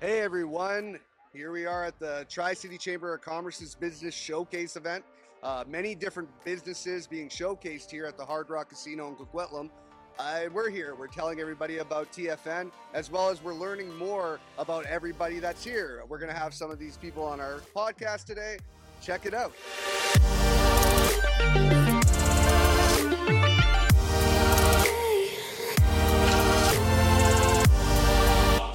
Hey everyone, here we are at the Tri City Chamber of Commerce's Business Showcase event. Uh, many different businesses being showcased here at the Hard Rock Casino in Coquitlam. Uh, we're here, we're telling everybody about TFN, as well as we're learning more about everybody that's here. We're going to have some of these people on our podcast today. Check it out.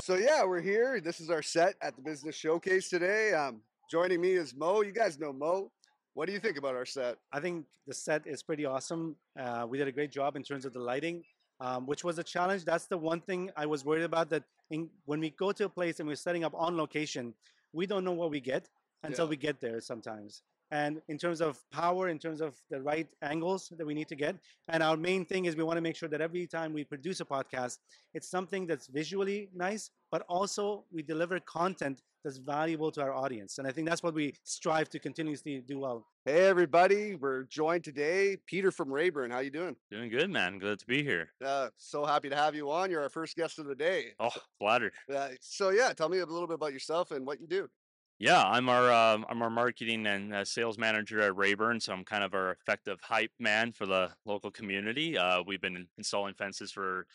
So yeah, we're here. This is our set at the business showcase today. Um, joining me is Mo. You guys know Mo. What do you think about our set? I think the set is pretty awesome. Uh, we did a great job in terms of the lighting, um, which was a challenge. That's the one thing I was worried about. That in, when we go to a place and we're setting up on location, we don't know what we get until Yeah. we get there sometimes. And in terms of power, in terms of the right angles that we need to get, and our main thing is we want to make sure that every time we produce a podcast, it's something that's visually nice, but also we deliver content that's valuable to our audience. And I think that's what we strive to continuously do well. Hey everybody, we're joined today. Peter from Rayburn. How you doing? Doing good, man. Good to be here. Uh, so happy to have you on. You're our first guest of the day. Oh, flattered. Uh, so yeah, tell me a little bit about yourself and what you do. Yeah, I'm our um, I'm our marketing and uh, sales manager at Rayburn, so I'm kind of our effective hype man for the local community. Uh, we've been installing fences for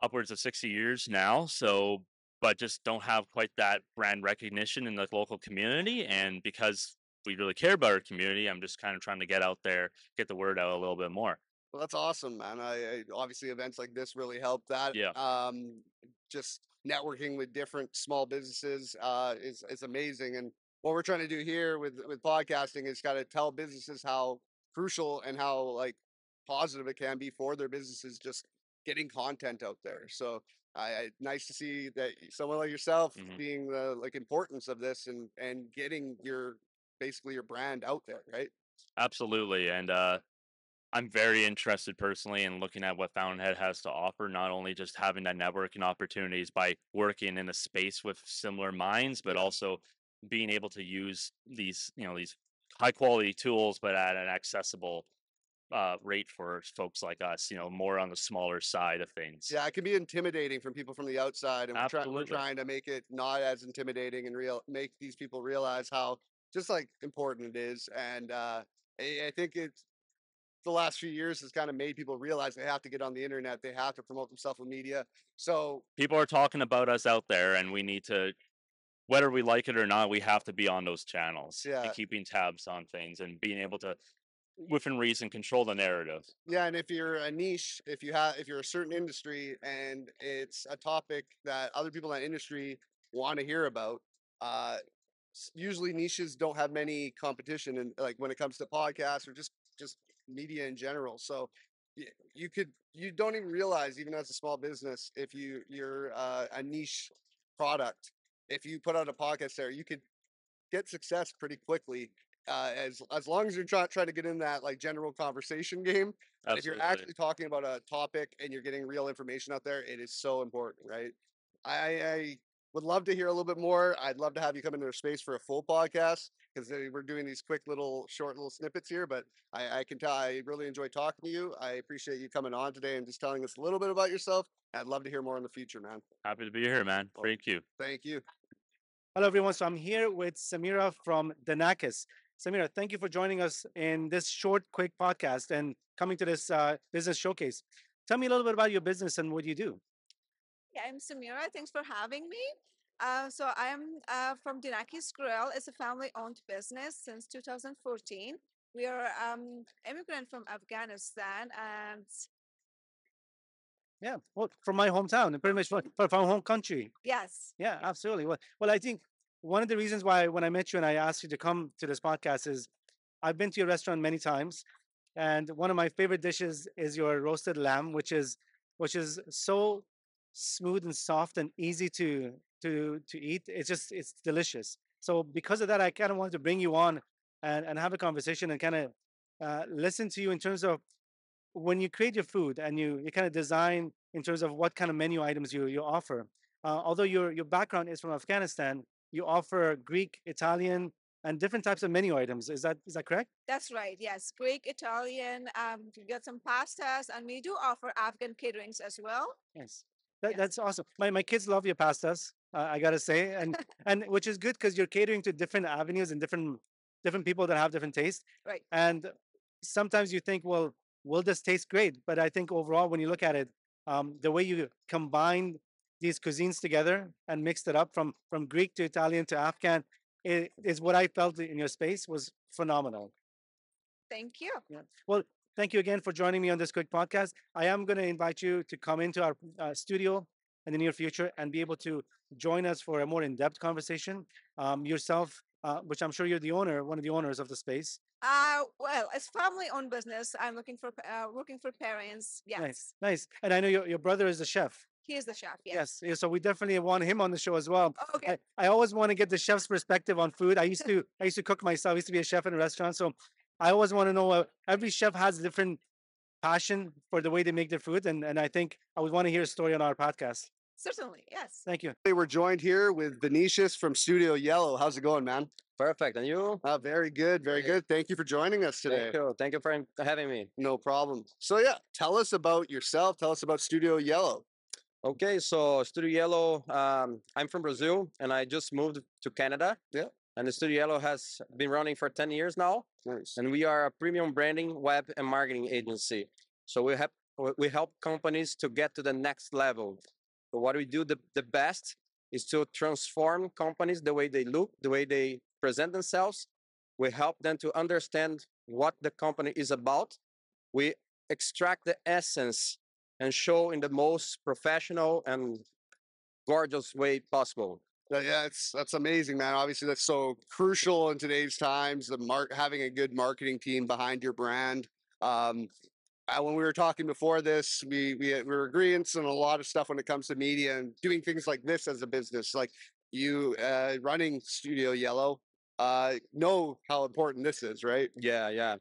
upwards of 60 years now, so but just don't have quite that brand recognition in the local community. And because we really care about our community, I'm just kind of trying to get out there, get the word out a little bit more. Well, that's awesome, man. I, I obviously events like this really help that. Yeah. Um, just networking with different small businesses uh, is is amazing. And what we're trying to do here with with podcasting is kind of tell businesses how crucial and how like positive it can be for their businesses just getting content out there. So I, I nice to see that someone like yourself Mhm. being the like importance of this and and getting your basically your brand out there, right? Absolutely. And uh, I'm very interested personally in looking at what Fountainhead has to offer, not only just having that networking opportunities by working in a space with similar minds, but also being able to use these, you know, these high quality tools, but at an accessible uh, rate for folks like us, you know, more on the smaller side of things. Yeah, it can be intimidating from people from the outside, and we're, try- we're trying to make it not as intimidating and real make these people realize how just like important it is. And uh, I, I think it's the last few years has kind of made people realize they have to get on the internet, they have to promote themselves in media. So People are talking about us out there, and we need to, whether we like it or not, we have to be on those channels Yeah. and keeping tabs on things and being able to, within reason, control the narrative. yeah, and if you're a niche, if you have if you're a certain industry and it's a topic that other people in that industry want to hear about, uh usually niches don't have many competition and like when it comes to podcasts or just just media in general. So you could you don't even realize even as a small business if you you're uh, a niche product if you put out a podcast there you could get success pretty quickly uh, as as long as you're trying trying to get in that like general conversation game but if you're actually talking about a topic and you're getting real information out there, it is so important, right? I, I would love to hear a little bit more. I'd love to have you come into our space for a full podcast because we're doing these quick little short little snippets here. But I, I can tell I really enjoy talking to you. I appreciate you coming on today and just telling us a little bit about yourself. I'd love to hear more in the future, man. Happy to be here, man. Well, Thank you. Thank you. Hello, everyone. So I'm here with Samira from Danakis. Samira, thank you for joining us in this short, quick podcast and coming to this uh, business showcase. Tell me a little bit about your business and what you do. Yeah, I'm Samira. Thanks for having me. Uh, so I'm uh, from Dinakis Grill. It's a family-owned business since 2014. We are um, immigrant from Afghanistan, and Yeah, well, from my hometown, and pretty much from from our home country. yes, Yeah, absolutely. Well, well, I think one of the reasons why when I met you and I asked you to come to this podcast is I've been to your restaurant many times, and one of my favorite dishes is your roasted lamb, which is which is so smooth and soft and easy to to to eat. It's just it's delicious. So because of that, I kind of wanted to bring you on and, and have a conversation and kind of uh, listen to you in terms of when you create your food and you you kind of design in terms of what kind of menu items you you offer. Uh, although your your background is from Afghanistan, you offer Greek, Italian, and different types of menu items. Is that is that correct? that's right. Yes, Greek, Italian. Um, we got some pastas, and we do offer Afghan caterings as well. Yes. That, Yes. That's awesome. My my kids love your pastas. Uh, I gotta say, and and which is good because you're catering to different avenues and different different people that have different tastes. Right. And sometimes you think, well, will this taste great? But I think overall, when you look at it, um, the way you combine these cuisines together and mixed it up from from Greek to Italian to Afghan i- is what I felt in your space was phenomenal. Thank you. Yeah. Well, thank you again for joining me on this quick podcast. I am going to invite you to come into our uh, studio in the near future and be able to join us for a more in-depth conversation. Um, yourself, uh, which I'm sure you're the owner, one of the owners of the space. Uh, well, as family-owned business, I'm looking for uh, working for parents. Yes, Nice, nice. And I know your, your brother is a chef. he is the chef. Yes. Yes. So we definitely want him on the show as well. Okay. I, I always want to get the chef's perspective on food. I used to I used to cook myself. I used to be a chef in a restaurant, so I always want to know. Uh, every chef has a different passion for the way they make their food, and and I think I would want to hear a story on our podcast. Certainly. Yes. Thank you. Today we're joined here with Vinicius from Studio Yellow. How's it going, man? Perfect. And you? Uh, very good, very Great. good. Thank you for joining us today. Thank you. Thank you for having me. No problem. So yeah, tell us about yourself. Tell us about Studio Yellow. Okay, so Studio Yellow, um, I'm from Brazil and I just moved to Canada. Yeah. And the Studio Yellow has been running for 10 years now. Nice. And we are a premium branding, web, and marketing agency. So we help we- help companies to get to the next level. So what we do the, the best is to transform companies the way they look, the way they present themselves. We help them to understand what the company is about. We extract the essence and show in the most professional and gorgeous way possible. Yeah, it's that's amazing, man. Obviously, that's so crucial in today's times. The mark having a good marketing team behind your brand. Um, uh, when we were talking before this, we we, we were agreeing on a lot of stuff when it comes to media and doing things like this as a business. Like you uh, running Studio Yellow, uh, know how important this is, right? Yeah, yeah.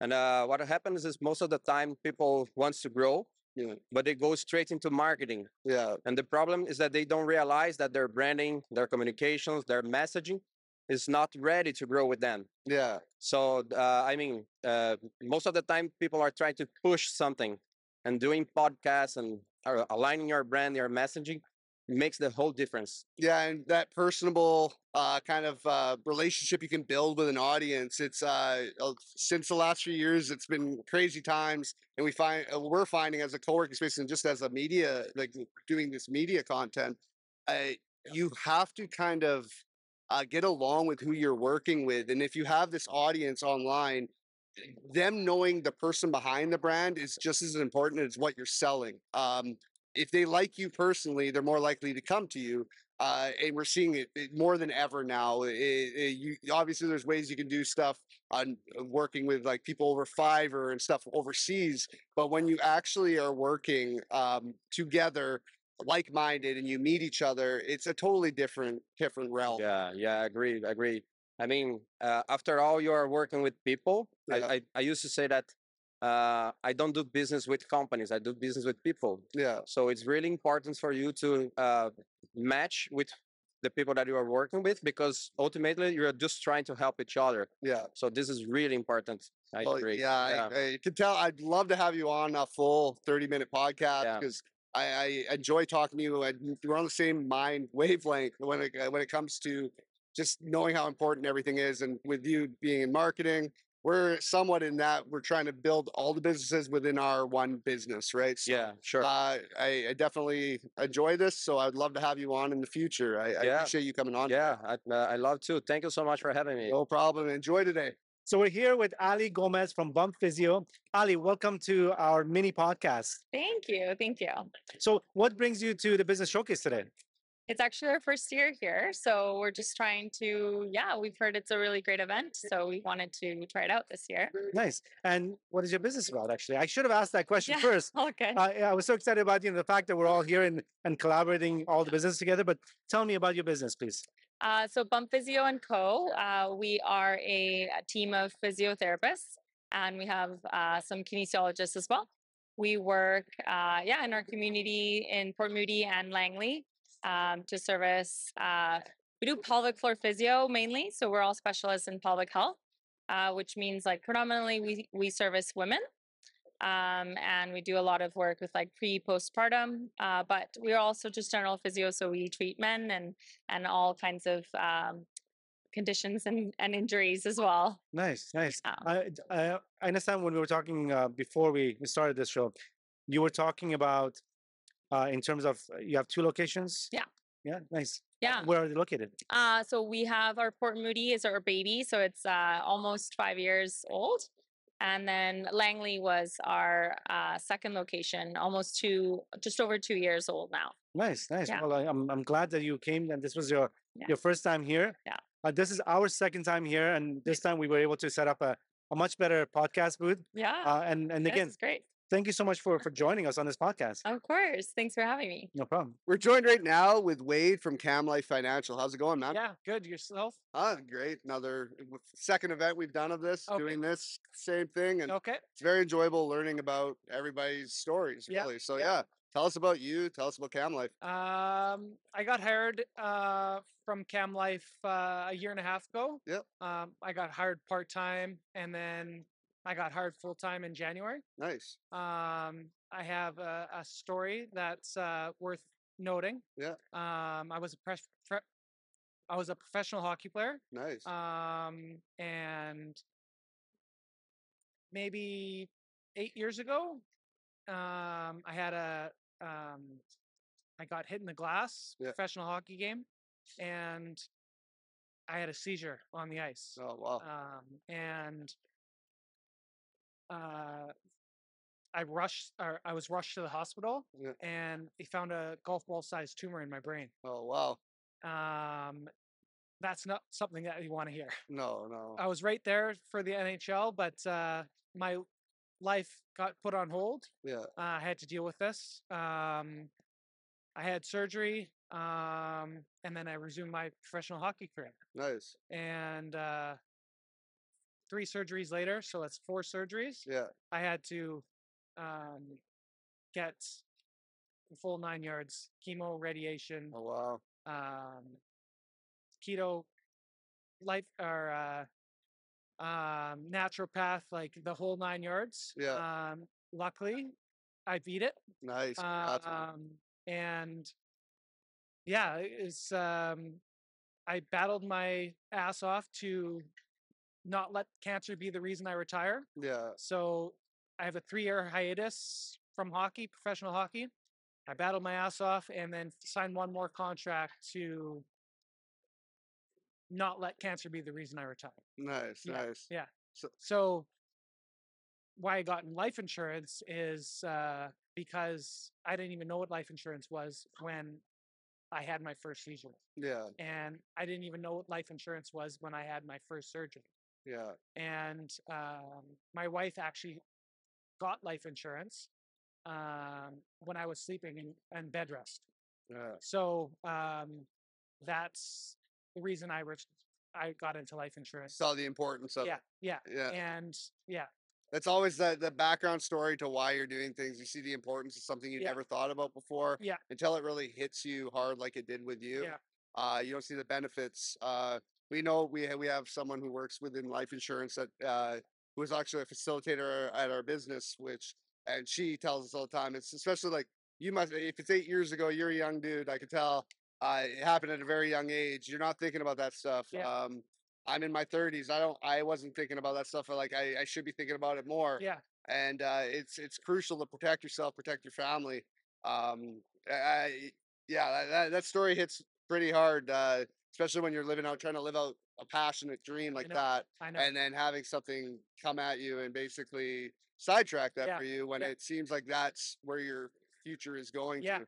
And uh, what happens is most of the time people wants to grow, Yeah. but they go straight into marketing. Yeah, And the problem is that they don't realize that their branding, their communications, their messaging is not ready to grow with them. yeah, So, uh, I mean, uh, most of the time people are trying to push something and doing podcasts and uh, aligning your brand, your messaging makes the whole difference. yeah, and that personable uh, kind of uh, relationship you can build with an audience. It's uh, uh, since the last few years, it's been crazy times, and we find uh, we're finding as a co-working space and just as a media, like doing this media content, uh, you have to kind of uh, get along with who you're working with, and if you have this audience online. Them knowing the person behind the brand is just as important as what you're selling. Um, if they like you personally, they're more likely to come to you. Uh, and we're seeing it, it more than ever now. It, it- you obviously there's ways you can do stuff on uh, working with like people over Fiverr and stuff overseas, but when you actually are working um, together, like-minded, and you meet each other, it's a totally different different realm. Yeah, yeah, I agree, I agree. I mean, uh, after all, you are working with people. I, I, I used to say that uh, I don't do business with companies. I do business with people. Yeah, So it's really important for you to uh, match with the people that you are working with because ultimately you're just trying to help each other. yeah. So this is really important. I Well, agree. Yeah, I, I can tell. I'd love to have you on a full 30 minute podcast Yeah. because I, I enjoy talking to you and we're on the same mind wavelength when it, when it comes to just knowing how important everything is. And with you being in marketing, we're somewhat in that we're trying to build all the businesses within our one business, right? So, yeah, sure. Uh, I, I definitely enjoy this, so I'd love to have you on in the future. I, I appreciate you coming on. yeah, I, uh, I love to. Thank you so much for having me. No problem. Enjoy today. So we're here with Ali Gomez from Bump Physio. Ali, welcome to our mini podcast. Thank you. Thank you. So, what brings you to the business showcase today? It's actually our first year here. So we're just trying to, yeah, we've heard it's a really great event. So we wanted to try it out this year. Nice. And what is your business about? Actually, I should have asked that question Yeah. first. Okay. Uh, I was so excited about you know the fact that we're all here and, and collaborating all the business together. But tell me about your business, please. Uh, so Bump Physio and Co. Uh, we are a, a team of physiotherapists, and we have uh, some kinesiologists as well. We work, uh, yeah, in our community in Port Moody and Langley um, to service. Uh, we do pelvic floor physio mainly, so we're all specialists in pelvic health, uh, which means like predominantly we we service women. Um, and we do a lot of work with like pre postpartum. Uh, but we're also just general physio, so we treat men and and all kinds of um, conditions and, and injuries as well. Nice, nice. I I, I I understand when we were talking uh, before we we started this show, you were talking about uh, in terms of uh, you have two locations. Yeah. Yeah. Nice. Yeah. Where are they located? Uh, so we have our Port Moody is our baby, so it's uh, almost five years old. And then Langley was our uh, second location, almost two, just over two years old now. Nice, nice. Yeah. Well, I, I'm I'm glad that you came and this was your Yeah. your first time here. Yeah. Uh, this is our second time here, and this time we were able to set up a, a much better podcast booth. Yeah, Uh, and and again, great. Thank you so much for for joining us on this podcast. Of course. Thanks for having me. No problem. We're joined right now with Wade from Cam Life Financial. How's it going, man? Yeah, good. Yourself? Ah, great. Another second event we've done of this, Okay. doing this same thing, and Okay. it's very enjoyable learning about everybody's stories. Yeah, Really. So yeah. yeah, tell us about you. Tell us about Cam Life. Um, I got hired uh, from Cam Life uh, a year and a half ago. Yep. Um, I got hired part time, and then I got hired full time in January. Nice. Um, I have a, a story that's uh, worth noting. Yeah. Um, I was a pres- pre- I was a professional hockey player. Nice. Um, and maybe eight years ago, um, I had a, um, I got hit in the glass, Yeah. professional hockey game, and I had a seizure on the ice. oh wow. Um, and uh, I rushed, or I was rushed to the hospital, Yeah. and they found a golf ball sized tumor in my brain. Oh wow. Um, that's not something that you want to hear. No, no. I was right there for the NHL, but uh, my life got put on hold. Yeah. Uh, I had to deal with this. Um, I had surgery, um, and then I resumed my professional hockey career. Nice. And uh, three surgeries later, so that's four surgeries. Yeah. I had to um, get the full nine yards: chemo, radiation, Oh wow. um, keto, life or uh, um, naturopath, like the whole nine yards. Yeah. Um, luckily, I beat it. Nice. Man. Um, and yeah, it's um, I battled my ass off to not let cancer be the reason I retire. yeah. So I have a three-year hiatus from hockey, professional hockey. I battled my ass off and then signed one more contract to not let cancer be the reason I retire. Nice. Yeah, Nice. Yeah. So- So why I got in life insurance is uh, because I didn't even know what life insurance was when I had my first seizure, Yeah. and I didn't even know what life insurance was when I had my first surgery. Yeah. And um, my wife actually got life insurance um, when I was sleeping in, in bed rest. Yeah. So um, that's the reason I ret- I got into life insurance. Saw the importance of yeah, it. yeah, Yeah. and yeah, That's always the the background story to why you're doing things. You see the importance of something you Yeah. never thought about before. Yeah. Until it really hits you hard like it did with you. Yeah. Uh, you don't see the benefits. Uh, we know we we have someone who works within life insurance that uh, who is actually a facilitator at our business, which and she tells us all the time. It's especially like you must if it's eight years ago, you're a young dude. I could tell. Uh, it happened at a very young age. You're not thinking about that stuff. Yeah. Um, I'm in my 30s. I don't. I wasn't thinking about that stuff. Like I, I should be thinking about it more. yeah, And uh, it's it's crucial to protect yourself, protect your family. Um, I, yeah, that, that that story hits pretty hard, uh, especially when you're living out trying to live out a passionate dream like know. that, I know. and then having something come at you and basically sidetrack that Yeah, for you when yeah. it seems like that's where your future is going Yeah. to.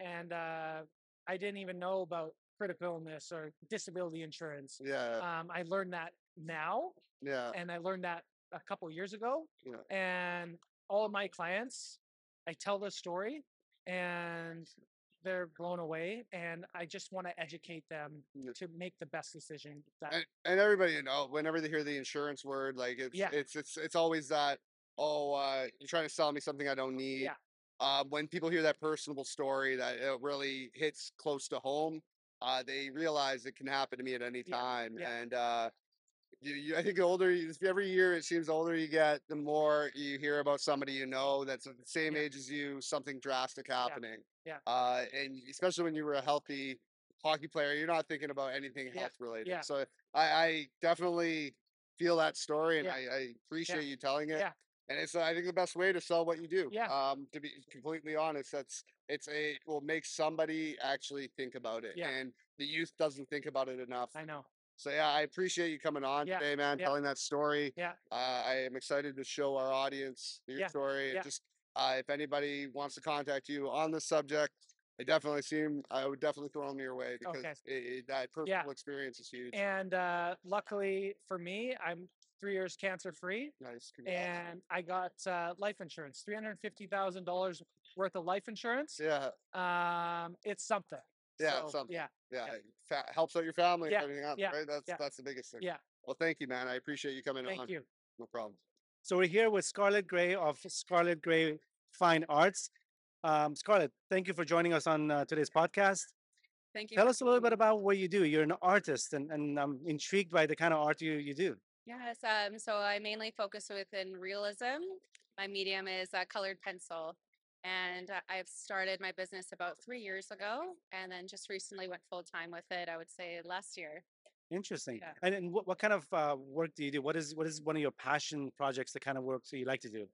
and uh, I didn't even know about critical illness or disability insurance. Yeah, Um, I learned that now, yeah, and I learned that a couple years ago. Yeah. And all of my clients, I tell the story, and they're blown away. And I just want to educate them to make the best decision. That and, and everybody you know whenever they hear the insurance word like it's Yeah. it's it's it's always that oh uh you're trying to sell me something i don't need Yeah. um when people hear that personable story that it really hits close to home uh they realize it can happen to me at any Yeah, time yeah. and uh you, you, I think the older you, every year it seems the older you get, the more you hear about somebody you know that's the same Yeah. age as you, something drastic happening. yeah. Uh, and especially when you were a healthy hockey player, you're not thinking about anything Yeah, health related. yeah. So I, I definitely feel that story, and Yeah. I, I appreciate you telling it. Yeah. And it's I think the best way to sell what you do. Yeah. Um, to be completely honest, that's it's a will make somebody actually think about it, Yeah. and the youth doesn't think about it enough. I know. So yeah, I appreciate you coming on Yeah, today, man, yeah. telling that story. Yeah. Uh, I am excited to show our audience your Yeah, story. yeah. Just uh, if anybody wants to contact you on this subject, I definitely seem I would definitely throw them your way because Okay. it, it- that personal experience is huge. And uh, luckily for me, I'm three years cancer free, nice. and I got uh, life insurance, three hundred fifty thousand dollars worth of life insurance. Yeah, Um, it's something. Yeah, So, something. Yeah. Yeah, it fa- helps out your family Yeah, and everything else, yeah, right? That's yeah, that's the biggest thing. yeah. Well, thank you, man. I appreciate you coming Thank on. you. No problem. So we're here with Scarlett Gray of Scarlett Gray Fine Arts. Um, Scarlett, thank you for joining us on uh, today's podcast. Thank you. Tell us a little bit about what you do. You're an artist, and, and I'm intrigued by the kind of art you, you do. Yes, um, so I mainly focus within realism. My medium is uh, colored pencil, and uh, I've started my business about three years ago, and then just recently went full time with it. I would say last year. Interesting. Yeah. And, and what, what kind of uh, work do you do? What is what is one of your passion projects? The kind of work that you like to do?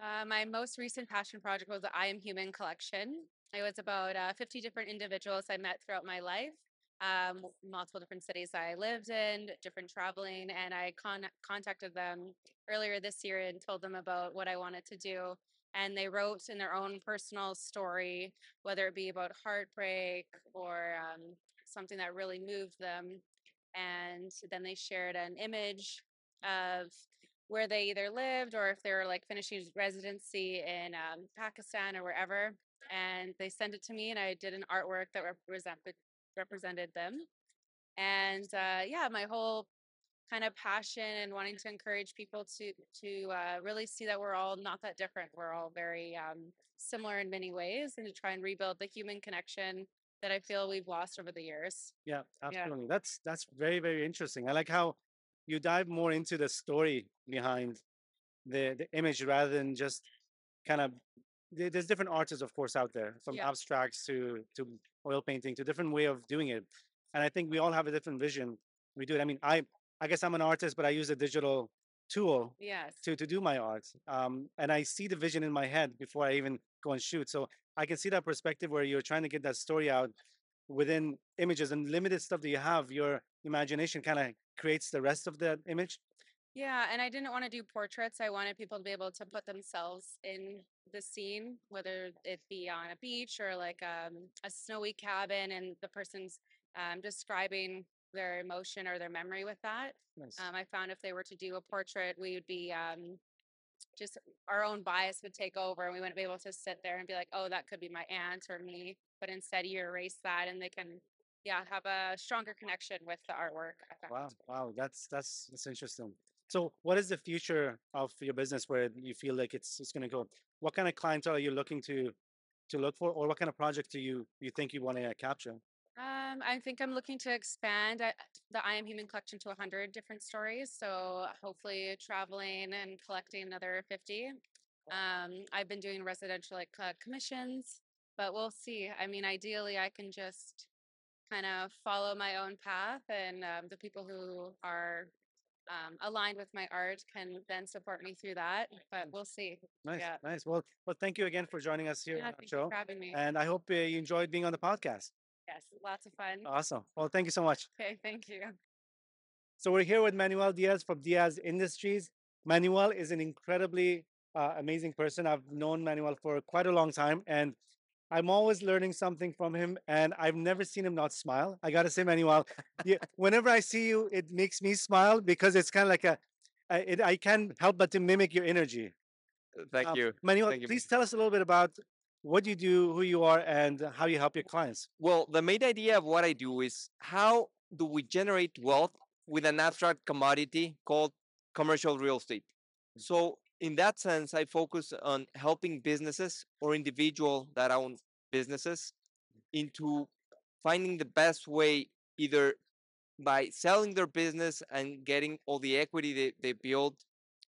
Uh, my most recent passion project was the I Am Human collection. It was about uh, 50 different individuals I met throughout my life, um, multiple different cities I lived in, different traveling, and I con- contacted them earlier this year and told them about what I wanted to do. And they wrote in their own personal story, whether it be about heartbreak or um, something that really moved them. And then they shared an image of where they either lived or if they were like finishing residency in um, Pakistan or wherever. And they sent it to me, and I did an artwork that represented represented them. And uh, yeah, my whole kind of passion and wanting to encourage people to to uh, really see that we're all not that different. We're all very um, similar in many ways, and to try and rebuild the human connection that I feel we've lost over the years. Yeah, Yeah. absolutely. That's that's very very interesting. I like how you dive more into the story behind the the image rather than just kind of there's different artists of course out there from Yeah. abstracts to to oil painting to different way of doing it and i think we all have a different vision we do it i mean i i guess i'm an artist but i use a digital tool Yes. to to do my art um and i see the vision in my head before i even go and shoot so i can see that perspective where you're trying to get that story out within images and limited stuff that you have your imagination kind of creates the rest of the image Yeah, and I didn't want to do portraits. I wanted people to be able to put themselves in the scene, whether it be on a beach or like um, a snowy cabin, and the person's um, describing their emotion or their memory with that. nice. Um, I found if they were to do a portrait, we would be um, just our own bias would take over, and we wouldn't be able to sit there and be like, "Oh, that could be my aunt or me." But instead, you erase that, and they can, yeah, have a stronger connection with the artwork. Wow, wow, that's that's that's interesting. So, what is the future of your business where you feel like it's it's going to go? What kind of clientele are you looking to to look for, or what kind of project do you you think you want to capture? Um, I think I'm looking to expand the I Am Human collection to 100 different stories. So hopefully, traveling and collecting another 50. Um, I've been doing residential like uh, commissions, but we'll see. I mean, ideally, I can just kind of follow my own path, and um, the people who are um, aligned with my art can then support me through that. But we'll see. Nice, Yeah. nice. Well, well, thank you again for joining us here Yeah, on the show, for having me. and I hope uh, you enjoyed being on the podcast. Yes, lots of fun. Awesome. Well, thank you so much. Okay, thank you. So we're here with Manuel Diaz from Diaz Industries. Manuel is an incredibly uh, amazing person. I've known Manuel for quite a long time, and I'm always learning something from him. And I've never seen him not smile. I gotta say, Manuel, yeah, whenever I see you, it makes me smile because it's kind of like a, I- it, I can't help but to mimic your energy. Thank Um, you. Manuel. Thank you. Please tell us a little bit about what do you do, who you are, and how you help your clients. Well, the main idea of what I do is how do we generate wealth with an abstract commodity called commercial real estate? So, in that sense, I focus on helping businesses or individual that own businesses into finding the best way either by selling their business and getting all the equity they, they built,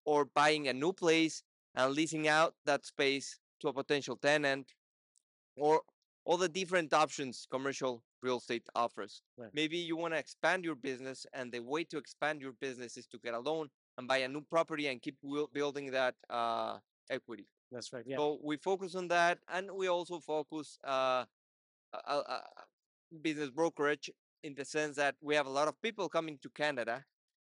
or buying a new place and leasing out that space to a potential tenant, or all the different options commercial real estate offers. Right. Maybe you want to expand your business, and the way to expand your business is to get a loan and buy a new property and keep building that uh, equity. That's right. Yeah. So we focus on that, and we also focus uh, business brokerage in the sense that we have a lot of people coming to Canada,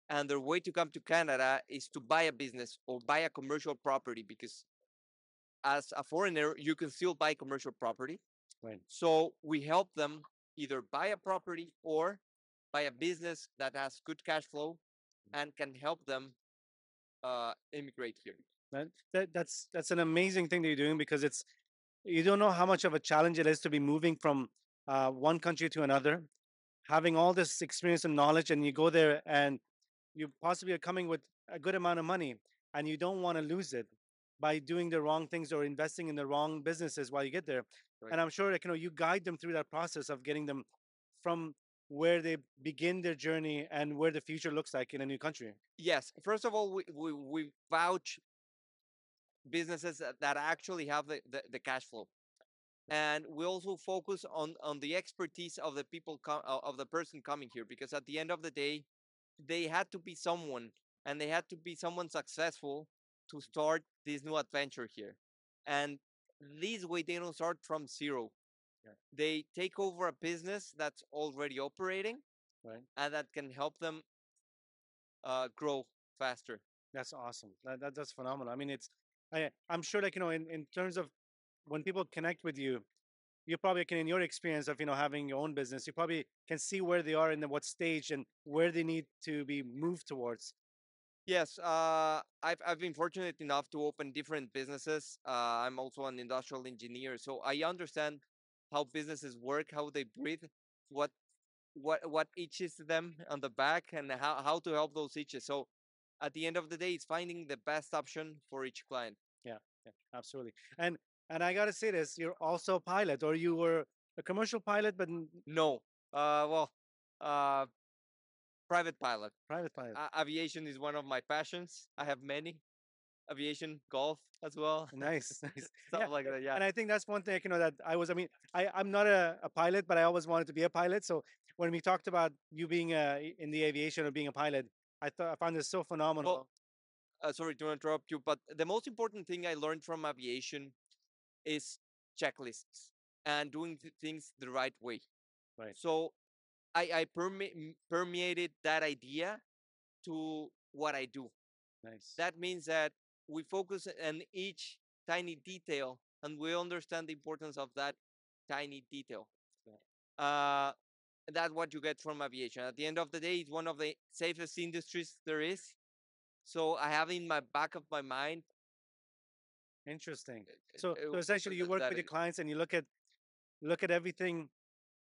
and their way to come to Canada is to buy a business or buy a commercial property because as a foreigner you can still buy commercial property. Right. So we help them either buy a property or buy a business that has good cash flow and can help them uh, immigrate here. That, that that's that's an amazing thing that you're doing because it's you don't know how much of a challenge it is to be moving from uh, one country to another, having all this experience and knowledge, and you go there and you possibly are coming with a good amount of money, and you don't want to lose it by doing the wrong things or investing in the wrong businesses while you get there. Right. And I'm sure like, you know you guide them through that process of getting them from where they begin their journey and where the future looks like in a new country. Yes. First of all, we, we, we vouch businesses that, that actually have the, the, the cash flow. And we also focus on, on the expertise of the people com- of the person coming here because at the end of the day, they had to be someone and they had to be someone successful to start this new adventure here. And this way they don't start from zero. Yeah. They take over a business that's already operating Right. and that can help them uh, grow faster. That's awesome. That, that that's phenomenal. I mean, it's I I'm sure like you know in, in terms of when people connect with you, you probably can in your experience of you know having your own business, you probably can see where they are and what stage and where they need to be moved towards. Yes, uh, I've I've been fortunate enough to open different businesses. Uh, I'm also an industrial engineer, so I understand how businesses work, how they breathe, what what what itches them on the back, and how how to help those itches. So, at the end of the day, it's finding the best option for each client. Yeah, yeah, absolutely. And and I gotta say this, you're also a pilot, or you were a commercial pilot, but No, uh, well, uh, private pilot. private pilot. A- aviation is one of my passions. I have many. Aviation, golf as well, nice, nice. stuff Yeah, like that. Yeah. And I think that's one thing, you know, that I was, I mean, I, I'm not a, a pilot, but I always wanted to be a pilot. So when we talked about you being uh, in the aviation or being a pilot, I thought I found this so phenomenal. uh, sorry to interrupt you, but the most important thing I learned from aviation is checklists and doing th- things the right way. Right. So I, I perme- permeated that idea to what I do. nice. That means that we focus on each tiny detail and we understand the importance of that tiny detail. Uh, that's what you get from aviation. At the end of the day, it's one of the safest industries there is. So I have in my back of my mind. Interesting. So, so essentially, you work with your clients and you look at look at everything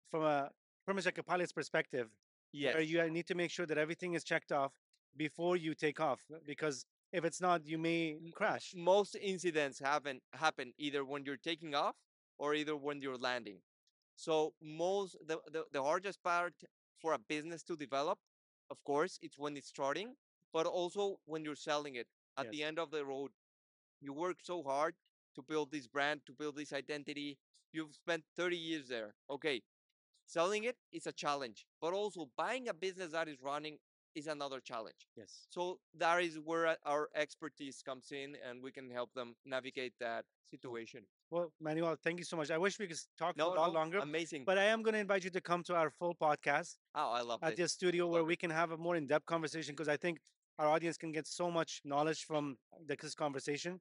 from a much like a pilot's perspective, Yes. you uh, need to make sure that everything is checked off before you take off, uh, because if it's not, you may crash. most incidents happen happen either when you're taking off or either when you're landing. So most the, the, the hardest part for a business to develop, of course, it's when it's starting, but also when you're selling it. At the end of the road, you work so hard to build this brand, to build this identity. You've spent 30 years there. Okay. Selling it is a challenge, but also buying a business that is running is another challenge. Yes. So that is where our expertise comes in, and we can help them navigate that situation. Well, Manuel, thank you so much. I wish we could talk No, a lot no, longer, amazing. but I am going to invite you to come to our full podcast oh, I love it. at this. the studio where we can have a more in-depth conversation because I think our audience can get so much knowledge from this conversation.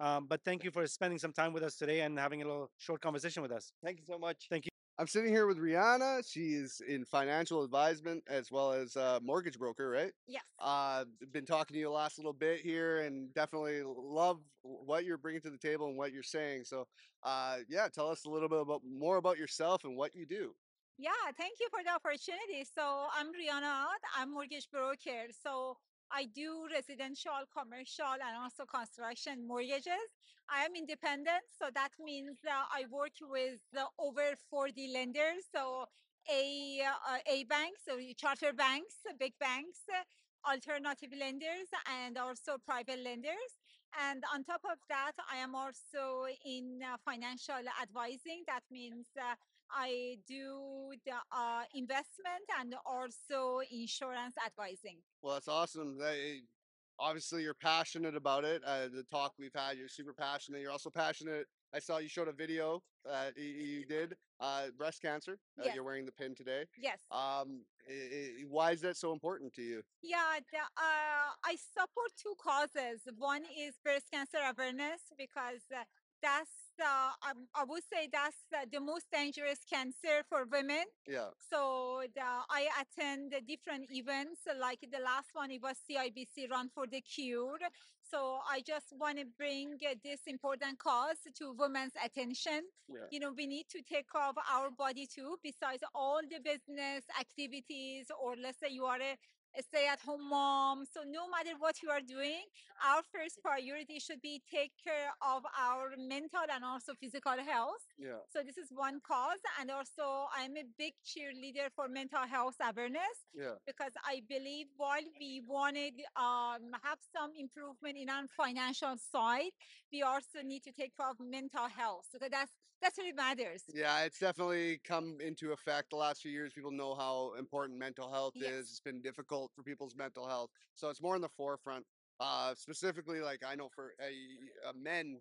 Um, but thank you for spending some time with us today and having a little short conversation with us. Thank you so much. Thank you. I'm sitting here with Rihanna. She is in financial advisement as well as a mortgage broker, right? Yes. Uh, been talking to you the last little bit here, and definitely love what you're bringing to the table and what you're saying. So, uh, yeah, tell us a little bit about more about yourself and what you do. Yeah, thank you for the opportunity. So I'm Rihanna. I'm mortgage broker. So I do residential, commercial, and also construction mortgages. I am independent, so that means uh, I work with uh, over 40 lenders. So A uh, A banks, so charter banks, big banks, alternative lenders, and also private lenders. And on top of that, I am also in uh, financial advising. That means uh, I do the uh, investment and also insurance advising. Well, that's awesome. That, eh, obviously, you're passionate about it. Uh, the talk we've had, you're super passionate. You're also passionate. I saw you showed a video that you did, uh, breast cancer. Uh, Yes. You're wearing the pin today. Yes. Um, i- i- why is that so important to you? Yeah, the, uh, I support two causes. One is breast cancer awareness because uh, that's, uh, um, I would say that's uh, the most dangerous cancer for women. Yeah. So the, I attend the different events, like the last one, it was CIBC Run for the Cure. So I just want to bring uh, this important cause to women's attention. Yeah. You know, we need to take care of our body too, besides all the business activities, or let's say you are a a stay-at-home mom. So no matter what you are doing, our first priority should be take care of our mental and also physical health. Yeah. So this is one cause, and also I'm a big cheerleader for mental health awareness Yeah. because I believe while we wanted um have some improvement in our financial side, we also need to take care of mental health. So that's that's really matters. Yeah, it's definitely come into effect the last few years. People know how important mental health Yes. is. It's been difficult for people's mental health, so it's more in the forefront. Uh, specifically, like I know for uh, uh, men,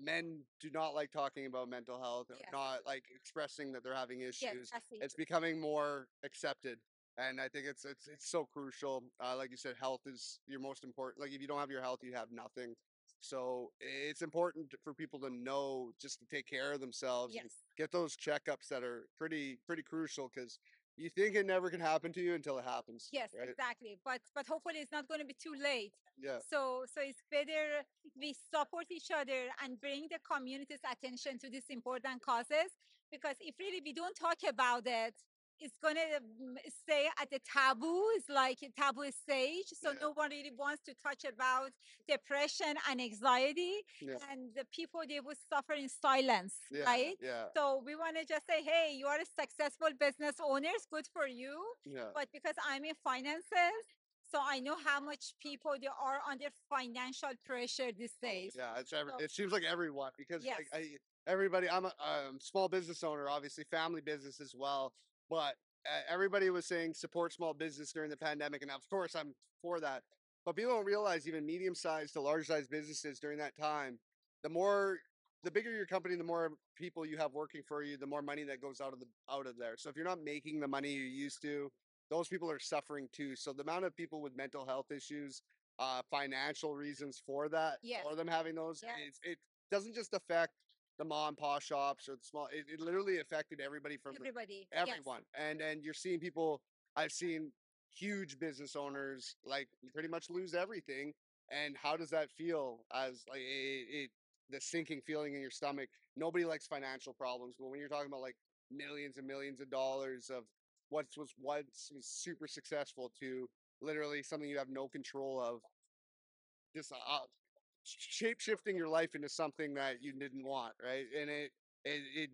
men do not like talking about mental health. Or Not like expressing that they're having issues. See. It's becoming more accepted, and I think it's it's it's so crucial. Uh, like you said, health is your most important. Like if you don't have your health, you have nothing. So it's important for people to know just to take care of themselves and get those checkups that are pretty pretty crucial because you think it never can happen to you until it happens. Yes, right? exactly. But but hopefully it's not going to be too late. Yeah. So so it's better we support each other and bring the community's attention to these important causes because if really we don't talk about it, it's gonna mm, stay at the taboo. It's like a taboo stage. So Yeah. no one really wants to touch about depression and anxiety, Yeah. and the people they would suffer in silence, Yeah. right? Yeah. So we want to just say, hey, you are a successful business owners, good for you Yeah. but because I'm in finances, so I know how much people they are under financial pressure these days. Yeah, it's every, So- it seems like everyone because Yes. I, everybody. I'm a um, small business owner, obviously family business as well. But everybody was saying support small business during the pandemic, and of course I'm for that. But people don't realize even medium sized to large sized businesses during that time, the more the bigger your company, the more people you have working for you, the more money that goes out of the out of there. So if you're not making the money you used to, those people are suffering too. So the amount of people with mental health issues, uh, financial reasons for that, Yes. for them having those, Yes. it's, it doesn't just affect the mom and pop shops or the small. It, it literally affected everybody from the- Everybody. yes. everyone and and you're seeing people i've seen huge business owners like pretty much lose everything and how does that feel as like it, it the sinking feeling in your stomach nobody likes financial problems but when you're talking about like millions and millions of dollars of what was once was super successful to literally something you have no control of just uh, shape shifting your life into something that you didn't want right and it it, it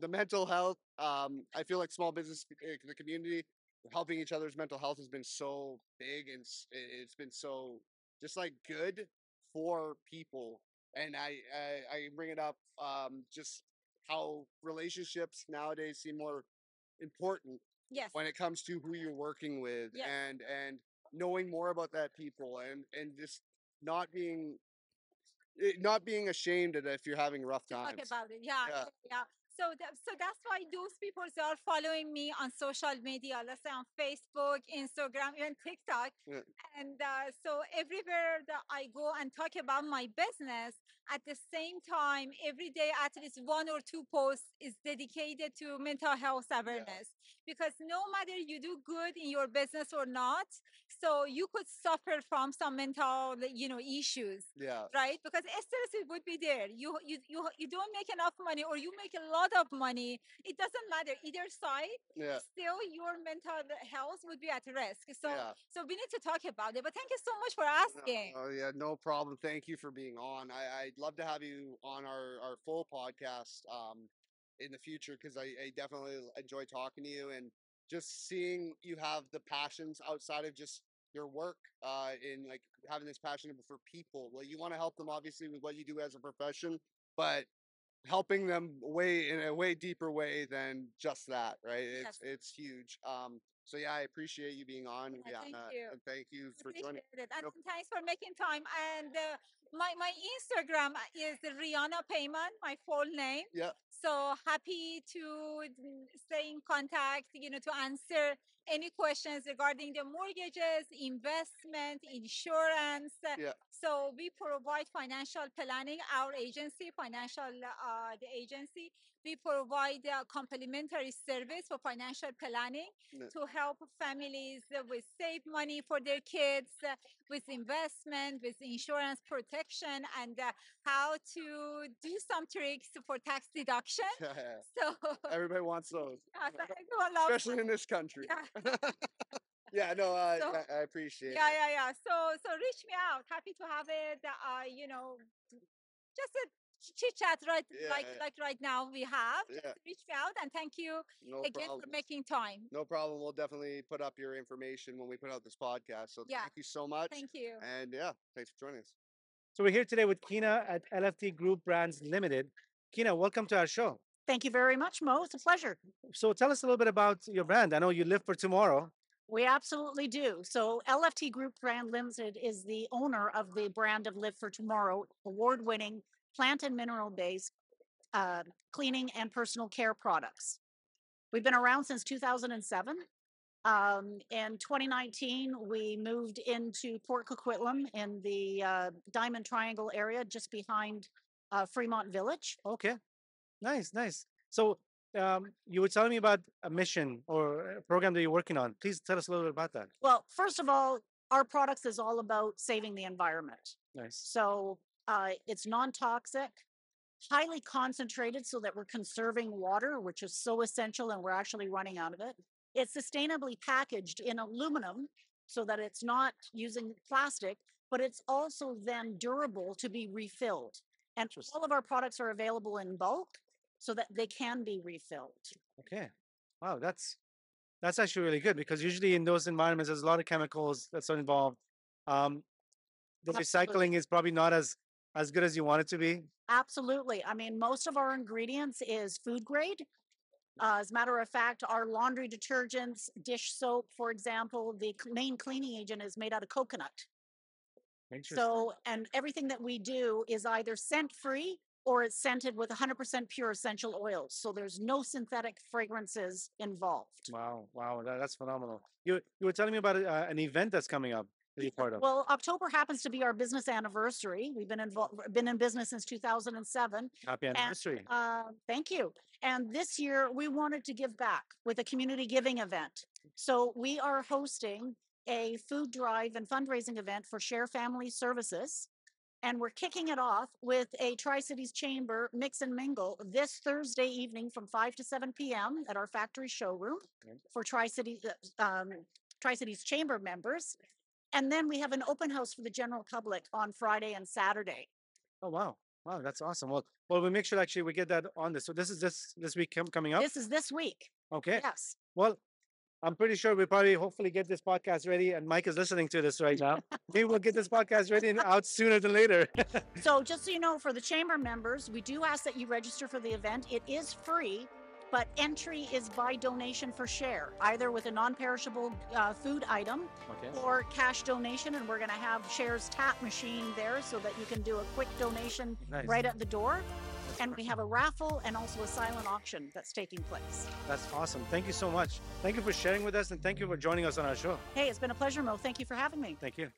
the mental health um i feel like small business uh, the community helping each other's mental health has been so big and it- it's been so just like good for people and i i, I bring it up um just how relationships nowadays seem more important Yes. when it comes to who you're working with Yes. and and knowing more about that people and and just not being eh, not being ashamed of if you're having rough to talk times about it. Yeah, Yeah. yeah. Yeah. So, that, so that's why those people they are following me on social media, let's say on Facebook, Instagram, even TikTok. Yeah. And uh, so everywhere that I go and talk about my business, at the same time, every day at least one or two posts is dedicated to mental health awareness. Because no matter you do good in your business or not, so you could suffer from some mental, you know, issues yeah right? Because stress it would be there. You you you you don't make enough money or you make a lot of money. It doesn't matter either side. yeah Still, your mental health would be at risk. So Yeah. so we need to talk about it. But thank you so much for asking. Oh yeah, no problem. Thank you for being on. I, I'd love to have you on our, our full podcast. Um, in the future because I, I definitely enjoy talking to you and just seeing you have the passions outside of just your work uh in like having this passion for people Well, you want to help them obviously with what you do as a profession but helping them way in a way deeper way than just that right it's Yes. it's huge um so yeah i appreciate you being on Yeah, thank Rihanna, you. and thank you for joining it. And thanks for making time. And uh, my, my Instagram is Rihanna Payman, my full name. yeah So happy to mm, stay in contact, you know, to answer any questions regarding the mortgages, investment, insurance. Yeah. So we provide financial planning, our agency, financial uh, the agency. We provide uh, complimentary service for financial planning Yeah. to help families with save money for their kids, with investment, with insurance protection, and uh, how to do some tricks for tax deduction. So everybody wants those especially in this country Yeah. yeah no uh, So- I, I appreciate yeah, it yeah, yeah. So, so reach me out. Happy to have it. Uh, you know, just a chit chat right like Yeah. like right now we have. Just Yeah. reach me out and thank you no again problem for making time. no problem we'll definitely put up your information when we put out this podcast so Yeah. thank you so much Thank you. and yeah thanks for joining us So we're here today with Kina at LFT Group Brands Limited. Kina, welcome to our show. Thank you very much, Mo. It's a pleasure. So tell us a little bit about your brand. I know you live for tomorrow. We absolutely do. So, LFT Group Brand Limited is the owner of the brand of Live for Tomorrow, award winning plant and mineral based uh, cleaning and personal care products. We've been around since 2007. Um, in 2019, we moved into Port Coquitlam in the uh, Dominion Triangle area, just behind uh, Fremont Village. Okay. Nice, nice. So um, you were telling me about a mission or a program that you're working on. Please tell us a little bit about that. Well, first of all, our products is all about saving the environment. Nice. So uh, it's non-toxic, highly concentrated, so that we're conserving water, which is so essential, and we're actually running out of it. It's sustainably packaged in aluminum, so that it's not using plastic, but it's also then durable to be refilled. And all of our products are available in bulk, so that they can be refilled. Okay. Wow, that's that's actually really good because usually in those environments there's a lot of chemicals that's involved. Um, the Absolutely. recycling is probably not as as good as you want it to be. Absolutely. I mean, most of our ingredients is food grade. Uh, as a matter of fact, our laundry detergents, dish soap, for example, the main cleaning agent is made out of coconut. Interesting. So, and everything that we do is either scent free or it's scented with 100% pure essential oils. So there's no synthetic fragrances involved. Wow, wow, that, that's phenomenal. You you were telling me about uh, an event that's coming up that you're part of. Well, October happens to be our business anniversary. We've been involved, been in business since 2007. Happy anniversary. Uh, thank you. And this year we wanted to give back with a community giving event. So we are hosting a food drive and fundraising event for Share Family Services. And we're kicking it off with a Tri Cities Chamber mix and mingle this Thursday evening from 5 to 7 p.m. at our factory showroom for Tri Cities um, Tri Cities Chamber members. And then we have an open house for the general public on Friday and Saturday. Oh wow, wow, that's awesome. Well, well, we make sure actually we get that on this. So this is this this week com- coming up. This is this week. Okay. Yes. Well, I'm pretty sure we probably hopefully get this podcast ready, and Mike is listening to this right now. Maybe we'll get this podcast ready and out sooner than later. So just so you know, for the chamber members, we do ask that you register for the event. It is free, but entry is by donation for share, either with a non-perishable uh, food item okay. or cash donation. And we're going to have shares tap machine there so that you can do a quick donation Nice. right at the door. And we have a raffle and also a silent auction that's taking place. That's awesome. Thank you so much. Thank you for sharing with us and thank you for joining us on our show. Hey, it's been a pleasure, Mo. Thank you for having me. Thank you.